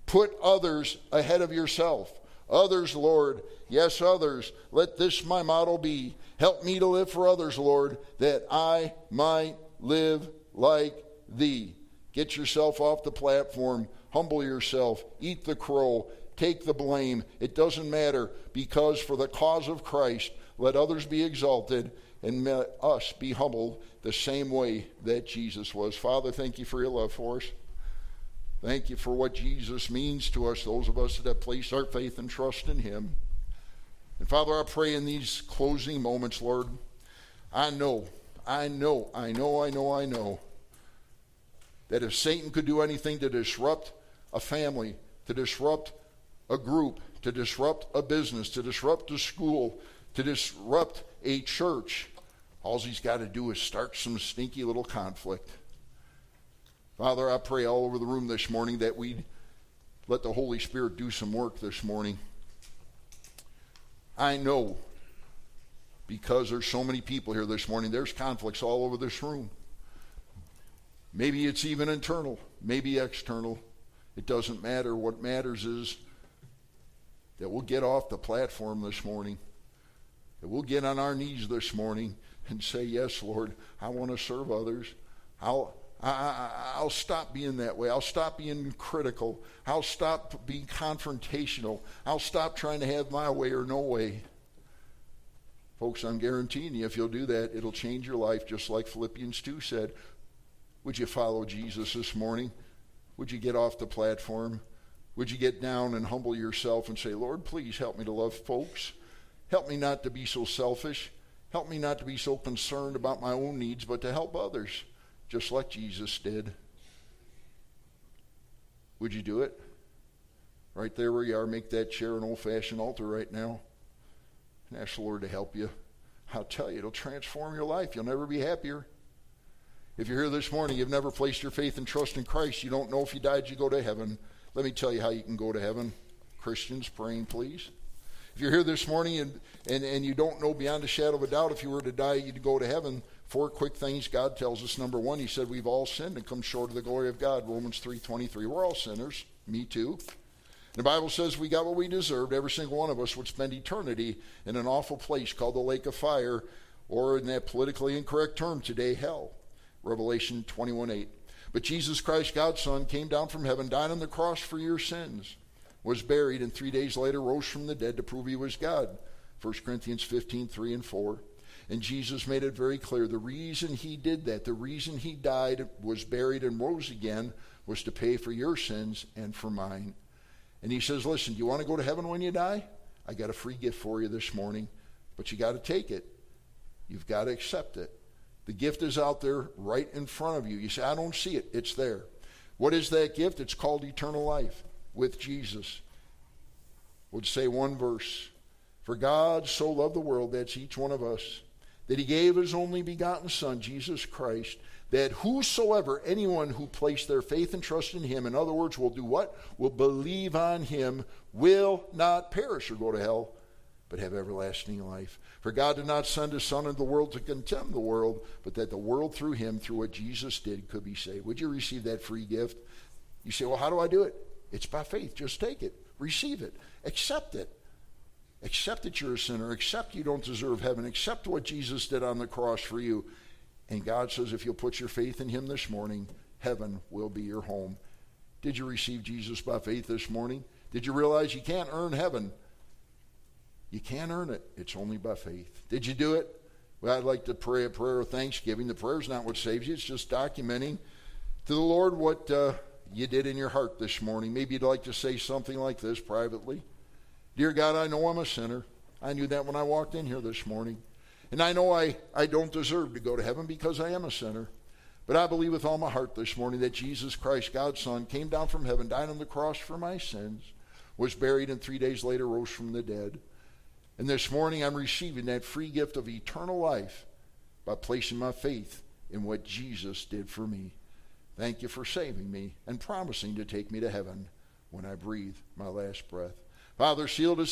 Put others ahead of yourself. Others, Lord. Yes, others. Let this my motto be. Help me to live for others, Lord, that I might live like thee. Get yourself off the platform. Humble yourself. Eat the crow. Take the blame. It doesn't matter because for the cause of Christ, let others be exalted and let us be humbled the same way that Jesus was. Father, thank you for your love for us. Thank you for what Jesus means to us, those of us that have placed our faith and trust in Him. And Father, I pray in these closing moments, Lord, I know, I know, I know, I know, I know that if Satan could do anything to disrupt a family, to disrupt a group, to disrupt a business, to disrupt a school, to disrupt a church, all he's got to do is start some sneaky little conflict. Father, I pray all over the room this morning that we let the Holy Spirit do some work this morning. I know because there's so many people here this morning, there's conflicts all over this room. Maybe it's even internal, maybe external. It doesn't matter. What matters is that we'll get off the platform this morning, that we'll get on our knees this morning and say, Yes, Lord, I want to serve others. I'll, I, will stop being that way. I'll stop being critical. I'll stop being confrontational. I'll stop trying to have my way or no way. Folks, I'm guaranteeing you, if you'll do that, it'll change your life, just like Philippians 2 said. Would you follow Jesus this morning? Would you get off the platform? Would you get down and humble yourself and say, Lord, please help me to love folks? Help me not to be so selfish. Help me not to be so concerned about my own needs, but to help others just like Jesus did. Would you do it? Right there where you are, make that chair an old fashioned altar right now. And ask the Lord to help you. I'll tell you, it'll transform your life. You'll never be happier. If you're here this morning, you've never placed your faith and trust in Christ, you don't know if you died, you go to heaven. Let me tell you how you can go to heaven. Christians, praying, please. If you're here this morning and, and, and you don't know beyond a shadow of a doubt if you were to die, you'd go to heaven, four quick things God tells us. Number one, he said we've all sinned and come short of the glory of God. Romans 3.23. We're all sinners. Me too. The Bible says we got what we deserved. Every single one of us would spend eternity in an awful place called the lake of fire, or in that politically incorrect term today, hell. Revelation 21.8. But Jesus Christ, God's Son, came down from heaven, died on the cross for your sins, was buried, and three days later rose from the dead to prove he was God. 1 Corinthians 15, 3 and 4. And Jesus made it very clear the reason he did that, the reason he died, was buried, and rose again, was to pay for your sins and for mine. And he says, Listen, do you want to go to heaven when you die? I got a free gift for you this morning, but you got to take it. You've got to accept it. The gift is out there right in front of you. You say, I don't see it. It's there. What is that gift? It's called eternal life with Jesus. Would say one verse. For God so loved the world, that's each one of us, that he gave his only begotten Son, Jesus Christ, that whosoever, anyone who placed their faith and trust in him, in other words, will do what? Will believe on him, will not perish or go to hell, but have everlasting life. For God did not send his Son into the world to condemn the world, but that the world through him, through what Jesus did, could be saved. Would you receive that free gift? You say, well, how do I do it? It's by faith. Just take it, receive it, accept it. Accept that you're a sinner. Accept you don't deserve heaven. Accept what Jesus did on the cross for you. And God says, if you'll put your faith in Him this morning, heaven will be your home. Did you receive Jesus by faith this morning? Did you realize you can't earn heaven? You can't earn it. It's only by faith. Did you do it? Well, I'd like to pray a prayer of thanksgiving. The prayer is not what saves you, it's just documenting to the Lord what uh, you did in your heart this morning. Maybe you'd like to say something like this privately Dear God, I know I'm a sinner. I knew that when I walked in here this morning. And I know I, I don't deserve to go to heaven because I am a sinner. But I believe with all my heart this morning that Jesus Christ, God's Son, came down from heaven, died on the cross for my sins, was buried, and three days later rose from the dead. And this morning I'm receiving that free gift of eternal life by placing my faith in what Jesus did for me. Thank you for saving me and promising to take me to heaven when I breathe my last breath. Father, sealed us